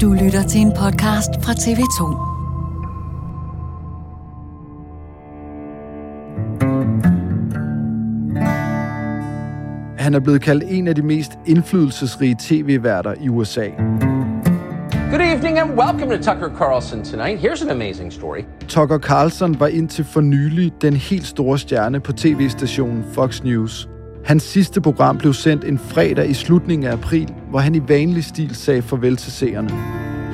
Du lytter til en podcast fra TV2. Han er blevet kaldt en af de mest indflydelsesrige tv-værter i USA. Good evening and welcome to Tucker Carlson tonight. Here's an amazing story. Tucker Carlson var indtil for nylig den helt store stjerne på tv-stationen Fox News. Hans sidste program blev sendt en fredag i slutningen af april, hvor han i vanlig stil sagde farvel til seerne.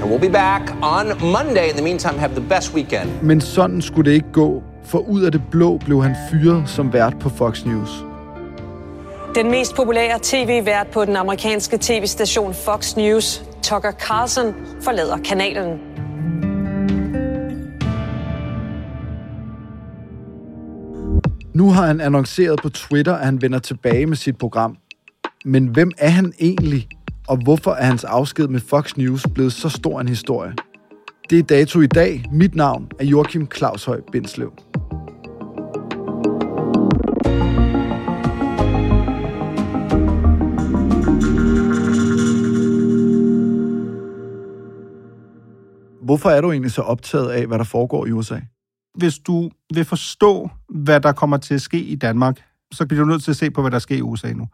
And we'll be back on Monday. In the meantime, have the best weekend. Men sådan skulle det ikke gå, for ud af det blå blev han fyret som vært på Fox News. Den mest populære tv-vært på den amerikanske tv-station Fox News, Tucker Carlson, forlader kanalen. Nu har han annonceret på Twitter, at han vender tilbage med sit program. Men hvem er han egentlig? Og hvorfor er hans afsked med Fox News blevet så stor en historie? Det er dato i dag. Mit navn er Joachim Claushøj Bindslev. Hvorfor er du egentlig så optaget af, hvad der foregår i USA? Hvis du vil forstå, hvad der kommer til at ske i Danmark, så bliver du nødt til at se på, hvad der sker i USA nu.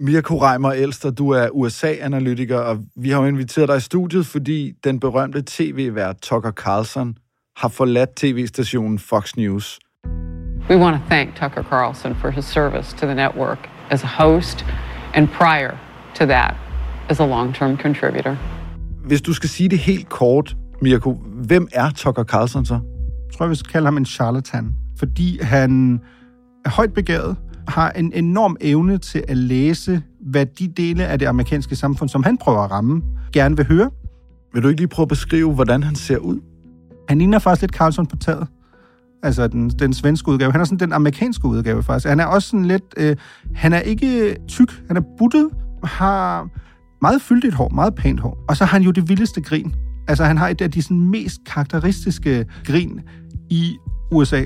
Mirko Reimer Elster, du er USA-analytiker, og vi har jo inviteret dig i studiet, fordi den berømte tv-vært Tucker Carlson har forladt tv-stationen Fox News. We want to thank Tucker Carlson for his service to the network as a host, and prior to that, as a long-term contributor. Hvis du skal sige det helt kort, Mirko, hvem er Tucker Carlson så? Jeg tror, vi skal kalde ham en charlatan, fordi han er højt begavet, har en enorm evne til at læse, hvad de dele af det amerikanske samfund, som han prøver at ramme, gerne vil høre. Vil du ikke lige prøve at beskrive, hvordan han ser ud? Han ligner faktisk lidt Carlson på taget. Altså den, den svenske udgave. Han er sådan den amerikanske udgave faktisk. Han er også sådan lidt... Øh, han er ikke tyk, han er buttet, har meget fyldigt hår, meget pænt hår. Og så har han jo det vildeste grin. Altså han har et af de sådan, mest karakteristiske grin i USA.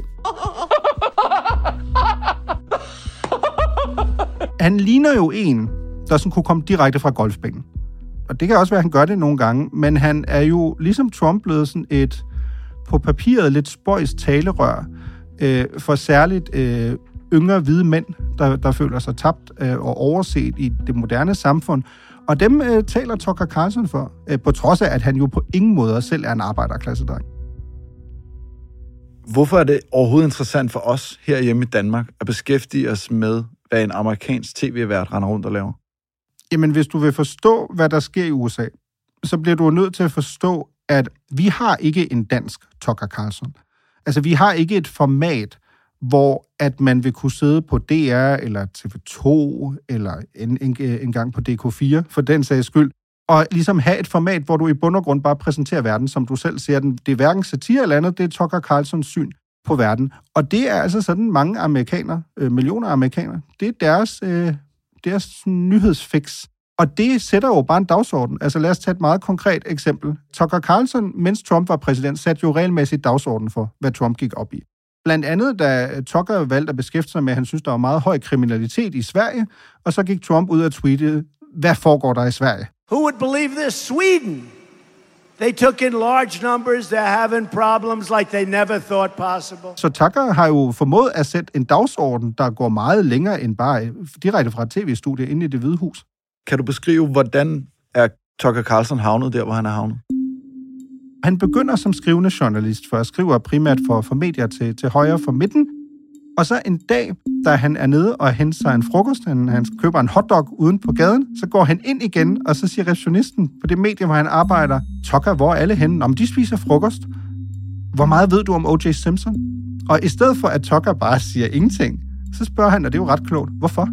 Han ligner jo en, der sådan kunne komme direkte fra golfbanen. Og det kan også være, at han gør det nogle gange, men han er jo ligesom Trump blevet sådan et på papiret lidt spøjs talerør øh, for særligt øh, yngre hvide mænd, der, der føler sig tabt øh, og overset i det moderne samfund. Og dem øh, taler Tucker Carlson for, øh, på trods af, at han jo på ingen måde selv er en arbejderklassedreng. Hvorfor er det overhovedet interessant for os her hjemme i Danmark at beskæftige os med, hvad en amerikansk tv-vært render rundt og laver? Jamen, hvis du vil forstå, hvad der sker i USA, så bliver du nødt til at forstå, at vi har ikke en dansk Tucker Carlson. Altså, vi har ikke et format, hvor at man vil kunne sidde på DR eller TV2 eller en, en, en gang på DK4, for den sags skyld, og ligesom have et format, hvor du i bund og grund bare præsenterer verden, som du selv ser den. Det er hverken satire eller andet, det er Tucker Carlsons syn på verden. Og det er altså sådan mange amerikanere, øh, millioner af amerikanere, det er deres, øh, deres nyhedsfix. Og det sætter jo bare en dagsorden. Altså lad os tage et meget konkret eksempel. Tucker Carlson, mens Trump var præsident, satte jo regelmæssigt dagsorden for, hvad Trump gik op i. Blandt andet, da Tucker valgte at beskæftige sig med, at han synes, der var meget høj kriminalitet i Sverige, og så gik Trump ud og tweetede, hvad foregår der i Sverige? Who would believe this? Sweden. They took in large numbers. They're having problems like they never thought possible. Så Tucker har jo formået at sætte en dagsorden, der går meget længere end bare direkte fra et tv-studie ind i det hvide hus. Kan du beskrive, hvordan er Tucker Carlson havnet der, hvor han er havnet? Han begynder som skrivende journalist, for at skriver primært for, for medier til, til højre for midten. Og så en dag, da han er nede og henter sig en frokost, han, han køber en hotdog uden på gaden, så går han ind igen, og så siger receptionisten på det medie, hvor han arbejder, Tokker, hvor er alle henne? Om de spiser frokost. Hvor meget ved du om O.J. Simpson? Og i stedet for, at Tucker bare siger ingenting, så spørger han, og det er jo ret klogt, hvorfor?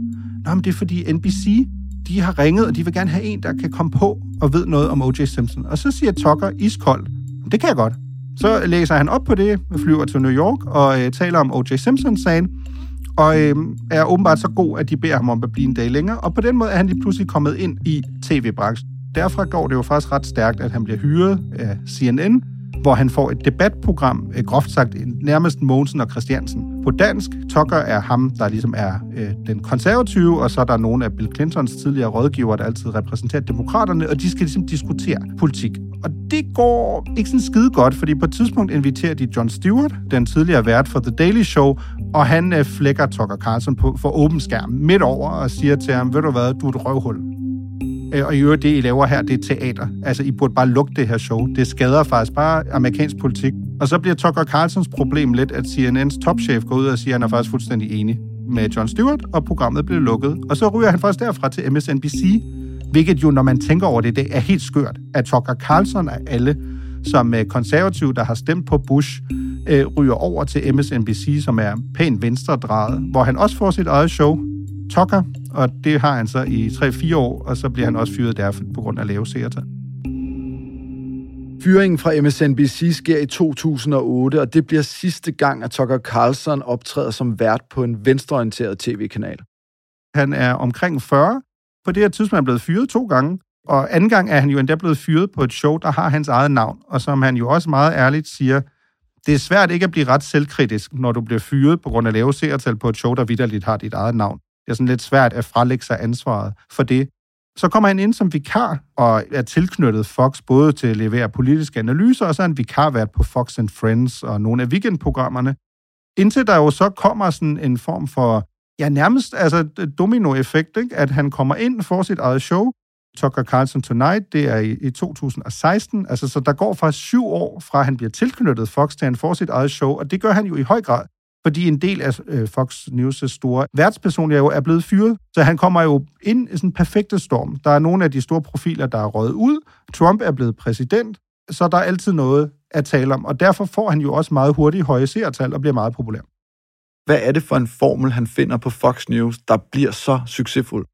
Nå, men det er fordi NBC, de har ringet, og de vil gerne have en, der kan komme på og ved noget om O.J. Simpson. Og så siger Tucker iskoldt, det kan jeg godt. Så læser han op på det, flyver til New York og øh, taler om O.J. Simpson-sagen, og øh, er åbenbart så god, at de beder ham om at blive en dag længere, og på den måde er han lige pludselig kommet ind i tv-branchen. Derfra går det jo faktisk ret stærkt, at han bliver hyret af CNN, hvor han får et debatprogram, øh, groft sagt nærmest Mogensen og Christiansen. På dansk, Tucker er ham, der ligesom er øh, den konservative, og så er der nogle af Bill Clintons tidligere rådgivere, der altid repræsenterer demokraterne, og de skal ligesom diskutere politik. Og det går ikke sådan skide godt, fordi på et tidspunkt inviterer de John Stewart, den tidligere vært for The Daily Show, og han øh, flækker Tucker Carlson på, for åben skærm midt over og siger til ham, ved du hvad, du er et røvhul. Øh, og i øvrigt, det I laver her, det er teater. Altså, I burde bare lukke det her show. Det skader faktisk bare amerikansk politik. Og så bliver Tucker Carlsons problem lidt, at CNN's topchef går ud og siger, at han er faktisk fuldstændig enig med John Stewart, og programmet bliver lukket. Og så ryger han faktisk derfra til MSNBC, hvilket jo, når man tænker over det, det er helt skørt, at Tucker Carlson er alle, som øh, konservativ, der har stemt på Bush, øh, ryger over til MSNBC, som er pænt venstredrejet, hvor han også får sit eget show, Tucker, og det har han så i 3-4 år, og så bliver han også fyret der på grund af lave seertal. Fyringen fra MSNBC sker i 2008, og det bliver sidste gang, at Tucker Carlson optræder som vært på en venstreorienteret tv-kanal. Han er omkring 40. På det her tidspunkt er han blevet fyret to gange, og anden gang er han jo endda blevet fyret på et show, der har hans eget navn, og som han jo også meget ærligt siger, det er svært ikke at blive ret selvkritisk, når du bliver fyret på grund af lave seertal på et show, der vidderligt har dit eget navn. Det er sådan lidt svært at frelægge sig ansvaret for det. Så kommer han ind som vikar og er tilknyttet Fox både til at levere politiske analyser, og så er han vikarvært på Fox and Friends og nogle af weekendprogrammerne. Indtil der jo så kommer sådan en form for, ja nærmest altså dominoeffekt, ikke? at han kommer ind for sit eget show, Tucker Carlson Tonight, det er i, i 2016, altså så der går faktisk syv år fra, han bliver tilknyttet Fox til han får sit eget show, og det gør han jo i høj grad fordi en del af øh, Fox News' store værtsperson jo er blevet fyret. Så han kommer jo ind i sådan en perfekte storm. Der er nogle af de store profiler, der er røget ud. Trump er blevet præsident, så der er altid noget at tale om. Og derfor får han jo også meget hurtigt høje seertal og bliver meget populær. Hvad er det for en formel, han finder på Fox News, der bliver så succesfuld?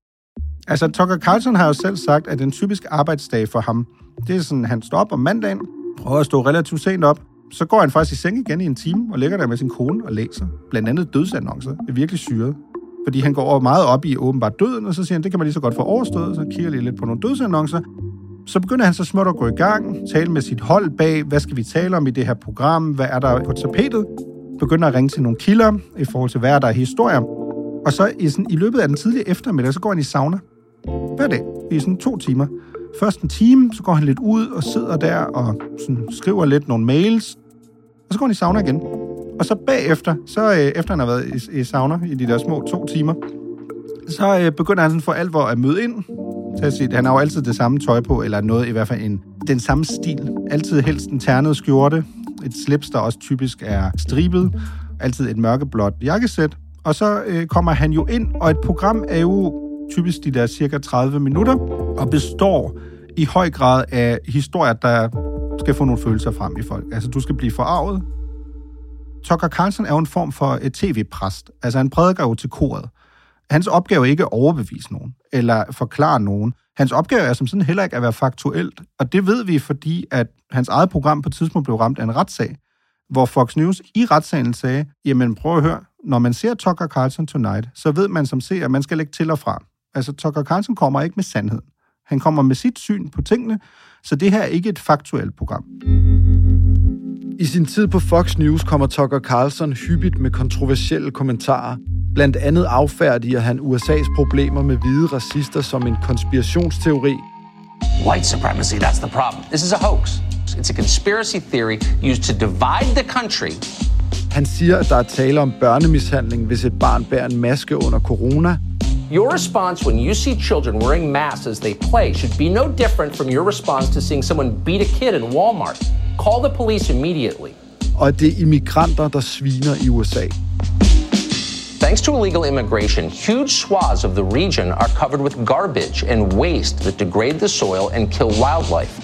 Altså, Tucker Carlson har jo selv sagt, at en typisk arbejdsdag for ham, det er sådan, han står op om mandagen, prøver at stå relativt sent op, så går han faktisk i seng igen i en time og ligger der med sin kone og læser. Blandt andet dødsannoncer. Det er virkelig syret. Fordi han går meget op i åbenbart døden, og så siger han, det kan man lige så godt få overstået. Så kigger lige lidt på nogle dødsannoncer. Så begynder han så småt at gå i gang, tale med sit hold bag, hvad skal vi tale om i det her program, hvad er der på tapetet. Begynder at ringe til nogle kilder i forhold til, hvad er der i historier. Og så i, sådan, i løbet af den tidlige eftermiddag, så går han i sauna. Hver dag. I sådan to timer. Først en time, så går han lidt ud og sidder der og sådan, skriver lidt nogle mails og så går han i sauna igen. Og så bagefter, så øh, efter han har været i, i sauna i de der små to timer, så øh, begynder han sådan for alvor at møde ind. Til at sige, han har jo altid det samme tøj på, eller noget i hvert fald en, den samme stil. Altid helst en ternet skjorte, et slips, der også typisk er stribet, altid et mørkeblåt jakkesæt. Og så øh, kommer han jo ind, og et program er jo typisk de der cirka 30 minutter, og består i høj grad af historier, der skal få nogle følelser frem i folk. Altså, du skal blive forarvet. Tucker Carlson er jo en form for et tv-præst. Altså, han prædiker jo til koret. Hans opgave er ikke at overbevise nogen, eller forklare nogen. Hans opgave er som sådan heller ikke at være faktuelt. Og det ved vi, fordi at hans eget program på et tidspunkt blev ramt af en retssag, hvor Fox News i retssagen sagde, jamen prøv at høre, når man ser Tucker Carlson Tonight, så ved man som ser, at man skal lægge til og fra. Altså, Tucker Carlson kommer ikke med sandhed. Han kommer med sit syn på tingene, så det her er ikke et faktuelt program. I sin tid på Fox News kommer Tucker Carlson hyppigt med kontroversielle kommentarer. Blandt andet affærdiger han USA's problemer med hvide racister som en konspirationsteori. White supremacy, that's the problem. This is a hoax. It's a conspiracy theory used to divide the country. Han siger, at der er tale om børnemishandling, hvis et barn bærer en maske under corona. Your response when you see children wearing masks as they play should be no different from your response to seeing someone beat a kid in Walmart. Call the police immediately. Og det er immigranter, der sviner i USA. Thanks to illegal immigration, huge swaths of the region are covered with garbage and waste that degrade the soil and kill wildlife.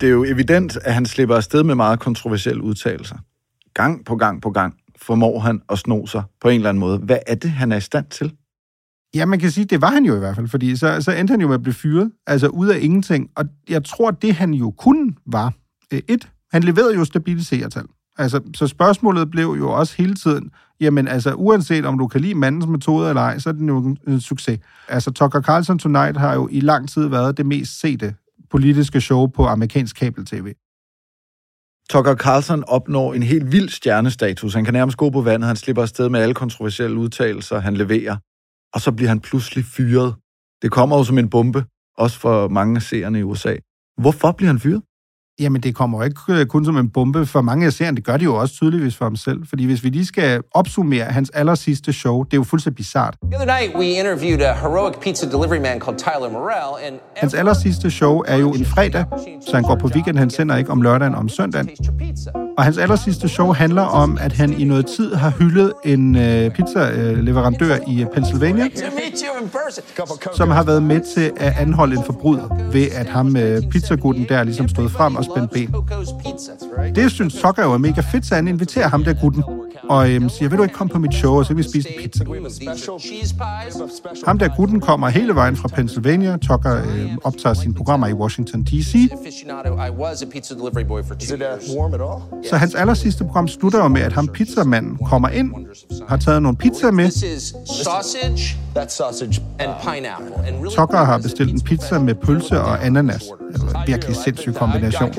Det er jo evident, at han slipper afsted med meget kontroversielle udtalelser. Gang på gang på gang formår han at sno sig på en eller anden måde. Hvad er det, han er i stand til? Ja, man kan sige, det var han jo i hvert fald, fordi så, så endte han jo med at blive fyret, altså ud af ingenting. Og jeg tror, det han jo kun var, øh, et, han leverede jo stabile seertal. Altså, så spørgsmålet blev jo også hele tiden, jamen altså, uanset om du kan lide mandens metode eller ej, så er det jo en, en succes. Altså, Tucker Carlson Tonight har jo i lang tid været det mest sete politiske show på amerikansk kabel-tv. Tucker Carlson opnår en helt vild stjernestatus. Han kan nærmest gå på vandet, han slipper afsted med alle kontroversielle udtalelser, han leverer. Og så bliver han pludselig fyret. Det kommer jo som en bombe, også for mange af seerne i USA. Hvorfor bliver han fyret? Jamen, det kommer ikke øh, kun som en bombe for mange af serien. Det gør de jo også tydeligvis for ham selv. Fordi hvis vi lige skal opsummere hans aller sidste show, det er jo fuldstændig bizart. The other night, we interviewed a heroic pizza delivery man called Tyler Morell, and Hans aller sidste show er jo en fredag, så han går på weekend. Han sender ikke om lørdagen om søndagen. Og hans aller sidste show handler om, at han i noget tid har hyldet en øh, pizza-leverandør i Pennsylvania, in person. som har været med til at anholde en forbryder, ved at ham øh, pizzagutten der ligesom stod frem og spændte ben. Det synes Tucker jo er mega fedt, så han inviterer ham der gutten, og øhm, siger, vil du ikke komme på mit show, og så kan vi spise en pizza. Ham der gutten kommer hele vejen fra Pennsylvania. Tucker øh, optager sine programmer i Washington D.C. All? Så hans aller sidste program slutter jo med, at ham pizzamanden kommer ind, har taget nogle pizza med. This is sausage That's sausage. and pineapple. And really Tucker har bestilt en pizza med pølse og ananas. Virkelig sindssyg kombination.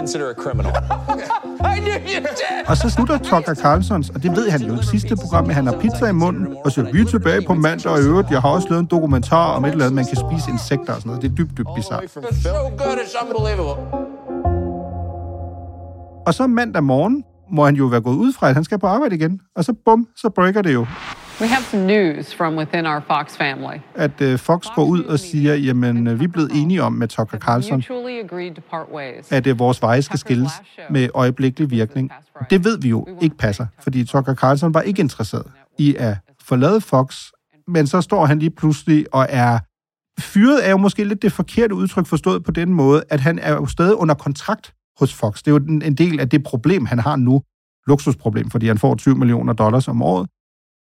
Og så slutter Tucker Carlsons, og det ved han jo i sidste program, at han har pizza i munden, og så vi er tilbage på mandag og i øvrigt. Jeg har også lavet en dokumentar om et eller andet, man kan spise insekter og sådan noget. Det er dybt, dybt bizarrt. Og så mandag morgen må han jo være gået ud fra, at han skal på arbejde igen. Og så bum, så breaker det jo, We have some news from within our Fox family. at øh, Fox går ud og siger, jamen, øh, vi er blevet enige om med Tucker Carlson, at øh, vores veje skal skilles med øjeblikkelig virkning. Det ved vi jo ikke passer, fordi Tucker Carlson var ikke interesseret i at forlade Fox, men så står han lige pludselig og er fyret er jo måske lidt det forkerte udtryk forstået på den måde, at han er jo stadig under kontrakt hos Fox. Det er jo en del af det problem, han har nu. Luksusproblem, fordi han får 20 millioner dollars om året.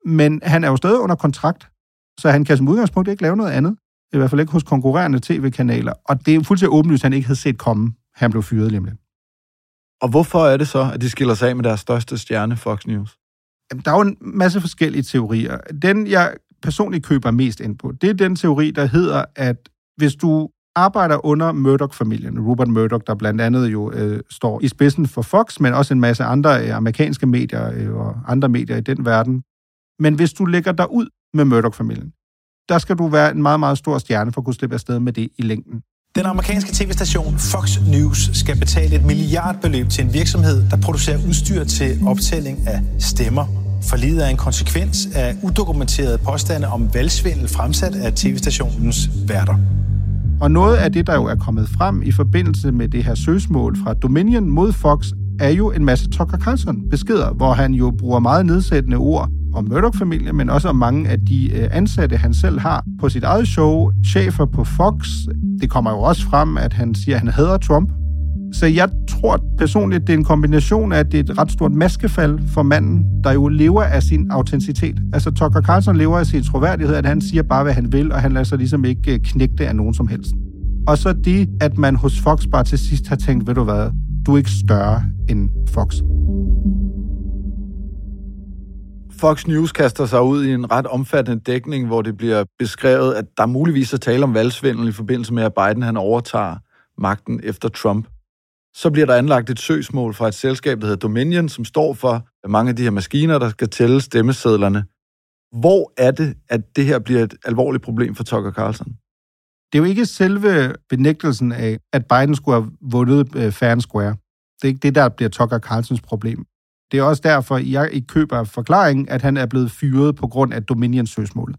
Men han er jo stadig under kontrakt, så han kan som udgangspunkt ikke lave noget andet. I hvert fald ikke hos konkurrerende tv-kanaler. Og det er jo fuldstændig åbenlyst, at han ikke havde set komme. Han blev fyret lige. Og hvorfor er det så, at de skiller sig af med deres største stjerne, Fox News? Jamen, Der er jo en masse forskellige teorier. Den, jeg personligt køber mest ind på, det er den teori, der hedder, at hvis du arbejder under Murdoch-familien, Rupert Murdoch, der blandt andet jo øh, står i spidsen for Fox, men også en masse andre øh, amerikanske medier øh, og andre medier i den verden. Men hvis du lægger dig ud med Murdoch-familien, der skal du være en meget, meget stor stjerne for at kunne slippe afsted med det i længden. Den amerikanske tv-station Fox News skal betale et milliardbeløb til en virksomhed, der producerer udstyr til optælling af stemmer. Forlidet er en konsekvens af udokumenterede påstande om valgsvindel fremsat af tv-stationens værter. Og noget af det, der jo er kommet frem i forbindelse med det her søgsmål fra Dominion mod Fox, er jo en masse Tucker Carlson beskeder, hvor han jo bruger meget nedsættende ord om Murdoch-familien, men også om mange af de øh, ansatte, han selv har på sit eget show, chefer på Fox. Det kommer jo også frem, at han siger, at han hader Trump. Så jeg tror personligt, det er en kombination af, at det er et ret stort maskefald for manden, der jo lever af sin autenticitet. Altså Tucker Carlson lever af sin troværdighed, at han siger bare, hvad han vil, og han lader sig ligesom ikke øh, knægte af nogen som helst. Og så det, at man hos Fox bare til sidst har tænkt, ved du hvad, du er ikke større end Fox. Fox News kaster sig ud i en ret omfattende dækning, hvor det bliver beskrevet, at der muligvis er tale om valgsvindel i forbindelse med, at Biden han overtager magten efter Trump. Så bliver der anlagt et søgsmål fra et selskab, der hedder Dominion, som står for mange af de her maskiner, der skal tælle stemmesedlerne. Hvor er det, at det her bliver et alvorligt problem for Tucker Carlson? Det er jo ikke selve benægtelsen af, at Biden skulle have vundet øh, fair and square. Det er ikke det, der bliver Tucker Carlsons problem. Det er også derfor, jeg ikke køber forklaringen, at han er blevet fyret på grund af Dominion-søgsmålet.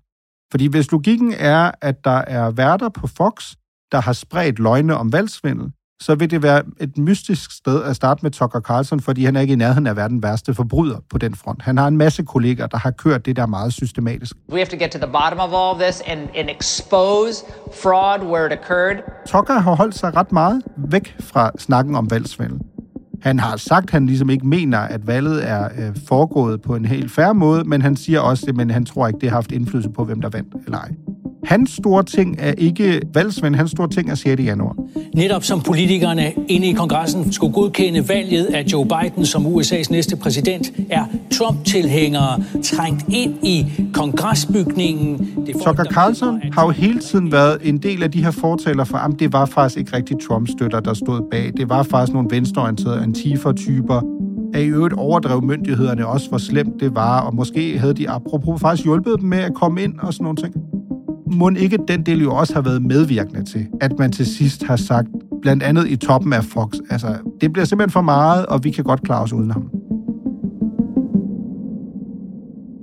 Fordi hvis logikken er, at der er værter på Fox, der har spredt løgne om valgsvindel, så vil det være et mystisk sted at starte med Tucker Carlson, fordi han er ikke i nærheden af verdens værste forbryder på den front. Han har en masse kolleger, der har kørt det der meget systematisk. We have to get to the bottom of all this and, and expose fraud where it occurred. Tucker har holdt sig ret meget væk fra snakken om valgsvindel. Han har sagt, at han ligesom ikke mener, at valget er øh, foregået på en helt færre måde, men han siger også, at han tror ikke, det har haft indflydelse på, hvem der vandt eller ej. Hans store ting er ikke valgsvend, hans store ting er 6. januar. Netop som politikerne inde i kongressen skulle godkende valget af Joe Biden som USA's næste præsident, er Trump-tilhængere trængt ind i kongresbygningen. Det Tucker Carlson har jo hele tiden været en del af de her fortaler for, at det var faktisk ikke rigtig Trump-støtter, der stod bag. Det var faktisk nogle venstreorienterede antifa-typer, at i øvrigt overdrev myndighederne også, hvor slemt det var, og måske havde de apropos faktisk hjulpet dem med at komme ind og sådan nogle ting må ikke den del jo også have været medvirkende til, at man til sidst har sagt, blandt andet i toppen af Fox, altså, det bliver simpelthen for meget, og vi kan godt klare os uden ham.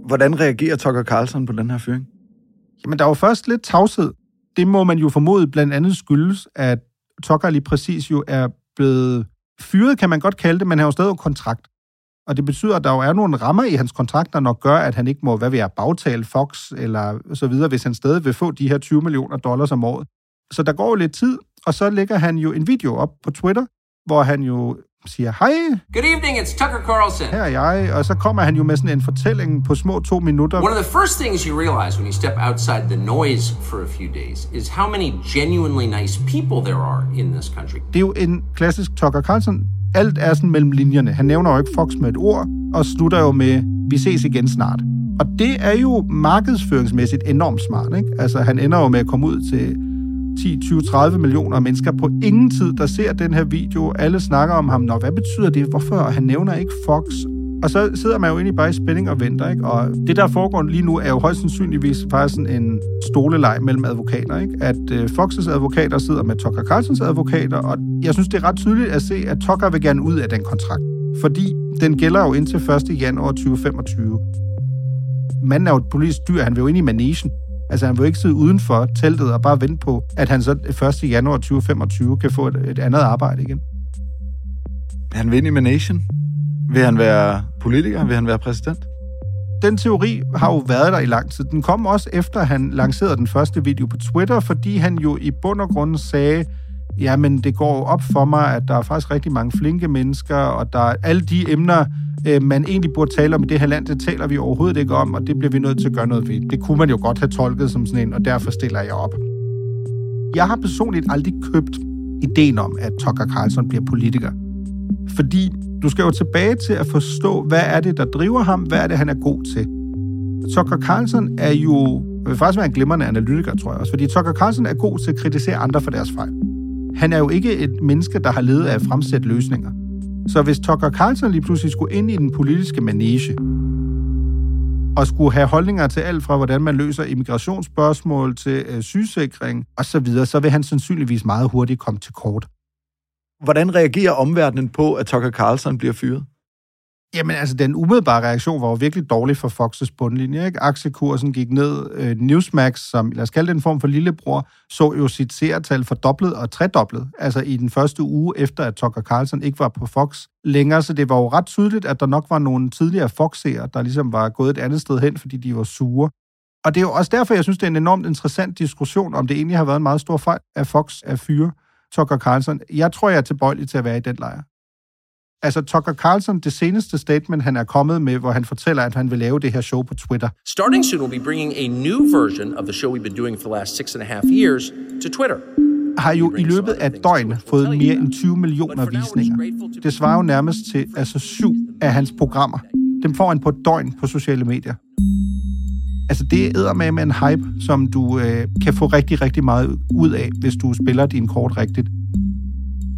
Hvordan reagerer Tucker Carlson på den her fyring? Jamen, der var først lidt tavshed. Det må man jo formode blandt andet skyldes, at Tucker lige præcis jo er blevet fyret, kan man godt kalde det, men har jo stadig kontrakt. Og det betyder, at der jo er nogle rammer i hans kontrakt, der nok gør, at han ikke må, hvad vi er, bagtale Fox eller så videre, hvis han stadig vil få de her 20 millioner dollars om året. Så der går jo lidt tid, og så lægger han jo en video op på Twitter, hvor han jo siger, hej. Good evening, it's Tucker Carlson. Her er jeg, og så kommer han jo med sådan en fortælling på små to minutter. One of the first things you realize when you step outside the noise for a few days is how many genuinely nice people there are in this country. Det er jo en klassisk Tucker Carlson alt er sådan mellem linjerne. Han nævner jo ikke Fox med et ord, og slutter jo med, vi ses igen snart. Og det er jo markedsføringsmæssigt enormt smart. Ikke? Altså, han ender jo med at komme ud til 10, 20, 30 millioner mennesker på ingen tid, der ser den her video. Alle snakker om ham. Nå, hvad betyder det? Hvorfor? Han nævner ikke Fox. Og så sidder man jo egentlig bare i spænding og venter, ikke? Og det, der foregår lige nu, er jo højst sandsynligvis faktisk sådan en stoleleg mellem advokater, ikke? At øh, Foxes advokater sidder med Tucker Carlsons advokater, og jeg synes, det er ret tydeligt at se, at Tucker vil gerne ud af den kontrakt. Fordi den gælder jo indtil 1. januar 2025. Manden er jo et politisk dyr, han vil jo ind i managen. Altså, han vil jo ikke sidde uden for teltet og bare vente på, at han så 1. januar 2025 kan få et, et andet arbejde igen. Han vil ind i managen? Vil han være politiker? Vil han være præsident? Den teori har jo været der i lang tid. Den kom også efter, han lancerede den første video på Twitter, fordi han jo i bund og grund sagde, jamen det går op for mig, at der er faktisk rigtig mange flinke mennesker, og der er alle de emner, øh, man egentlig burde tale om i det her land, det taler vi overhovedet ikke om, og det bliver vi nødt til at gøre noget ved. Det kunne man jo godt have tolket som sådan en, og derfor stiller jeg op. Jeg har personligt aldrig købt ideen om, at Tucker Carlson bliver politiker. Fordi du skal jo tilbage til at forstå, hvad er det, der driver ham, hvad er det, han er god til. Tucker Carlson er jo, vil faktisk være en glimrende analytiker, tror jeg også, fordi Tucker Carlson er god til at kritisere andre for deres fejl. Han er jo ikke et menneske, der har ledet af at fremsætte løsninger. Så hvis Tucker Carlson lige pludselig skulle ind i den politiske manege, og skulle have holdninger til alt fra, hvordan man løser immigrationsspørgsmål til øh, sygesikring osv., så vil han sandsynligvis meget hurtigt komme til kort. Hvordan reagerer omverdenen på, at Tucker Carlson bliver fyret? Jamen altså, den umiddelbare reaktion var jo virkelig dårlig for Foxes bundlinje. Ikke? Aktiekursen gik ned. Øh, Newsmax, som lad os kalde det en form for lillebror, så jo sit seertal fordoblet og tredoblet. Altså i den første uge efter, at Tucker Carlson ikke var på Fox længere. Så det var jo ret tydeligt, at der nok var nogle tidligere Fox-seere, der ligesom var gået et andet sted hen, fordi de var sure. Og det er jo også derfor, jeg synes, det er en enormt interessant diskussion, om det egentlig har været en meget stor fejl af Fox at fyre Tucker Carlson. Jeg tror, jeg er tilbøjelig til at være i den lejr. Altså Tucker Carlson, det seneste statement, han er kommet med, hvor han fortæller, at han vil lave det her show på Twitter. Starting soon, we'll be bringing a new version of the show we've been doing for the last six and a half years to Twitter har jo i løbet af døgn fået mere end 20 millioner visninger. Det svarer jo nærmest til altså syv af hans programmer. dem får han på et døgn på sociale medier. Altså, det er med med en hype, som du øh, kan få rigtig, rigtig meget ud af, hvis du spiller din kort rigtigt.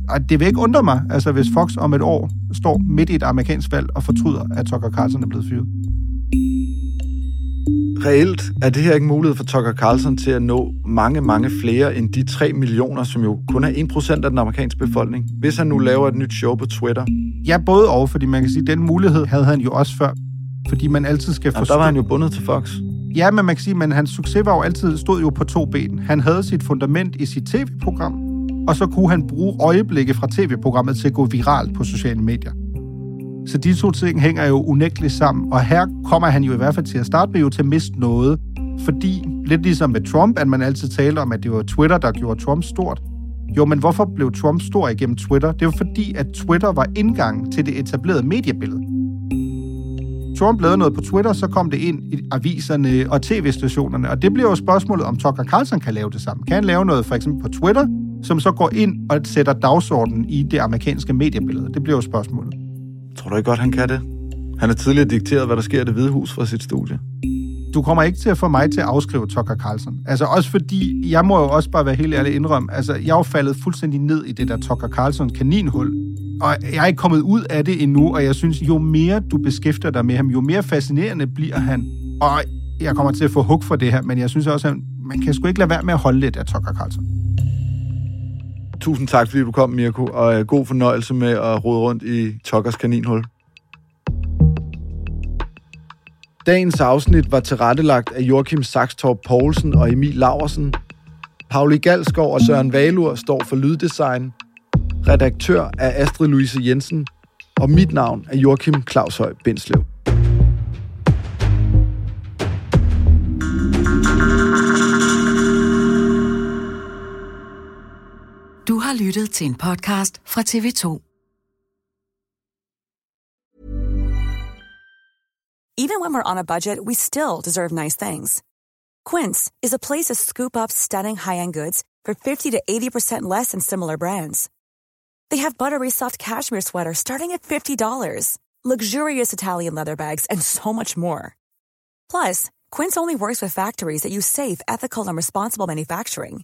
Og det vil ikke undre mig, altså hvis Fox om et år står midt i et amerikansk valg og fortryder, at Tucker Carlson er blevet fyret. Reelt er det her ikke mulighed for Tucker Carlson til at nå mange, mange flere end de 3 millioner, som jo kun er 1% af den amerikanske befolkning, hvis han nu laver et nyt show på Twitter. Ja, både og, fordi man kan sige, at den mulighed havde han jo også før. Fordi man altid skal forstå... Ja, der var han jo bundet til Fox. Ja, men man kan sige, at hans succes var jo altid stod jo på to ben. Han havde sit fundament i sit tv-program, og så kunne han bruge øjeblikke fra tv-programmet til at gå viralt på sociale medier. Så de to ting hænger jo unægteligt sammen, og her kommer han jo i hvert fald til at starte med jo til at miste noget, fordi lidt ligesom med Trump, at man altid taler om, at det var Twitter, der gjorde Trump stort. Jo, men hvorfor blev Trump stor igennem Twitter? Det var fordi, at Twitter var indgang til det etablerede mediebillede. Trump lavede noget på Twitter, så kom det ind i aviserne og tv-stationerne, og det bliver jo spørgsmålet, om Tucker Carlson kan lave det samme. Kan han lave noget for eksempel på Twitter, som så går ind og sætter dagsordenen i det amerikanske mediebillede? Det bliver jo spørgsmålet. Tror du ikke godt, han kan det? Han har tidligere dikteret, hvad der sker i det hvide hus fra sit studie. Du kommer ikke til at få mig til at afskrive Tucker Carlson. Altså også fordi, jeg må jo også bare være helt ærlig indrømme, altså jeg er jo faldet fuldstændig ned i det der Tucker Carlson kaninhul. Og jeg er ikke kommet ud af det endnu, og jeg synes, jo mere du beskæftiger dig med ham, jo mere fascinerende bliver han. Og jeg kommer til at få hug for det her, men jeg synes også, at man kan sgu ikke lade være med at holde lidt af Tucker Carlson. Tusind tak, fordi du kom, Mirko, og øh, god fornøjelse med at rode rundt i Tokkers kaninhul. Dagens afsnit var tilrettelagt af Joachim Saxtorp Poulsen og Emil Laversen. Pauli Galskov og Søren Valur står for lyddesign. Redaktør er Astrid Louise Jensen. Og mit navn er Joachim Claushøj Bindslev. Har lyttet til en podcast fra TV2. Even when we're on a budget, we still deserve nice things. Quince is a place to scoop up stunning high-end goods for 50 to 80% less than similar brands. They have buttery soft cashmere sweaters starting at $50, luxurious Italian leather bags, and so much more. Plus, Quince only works with factories that use safe, ethical, and responsible manufacturing.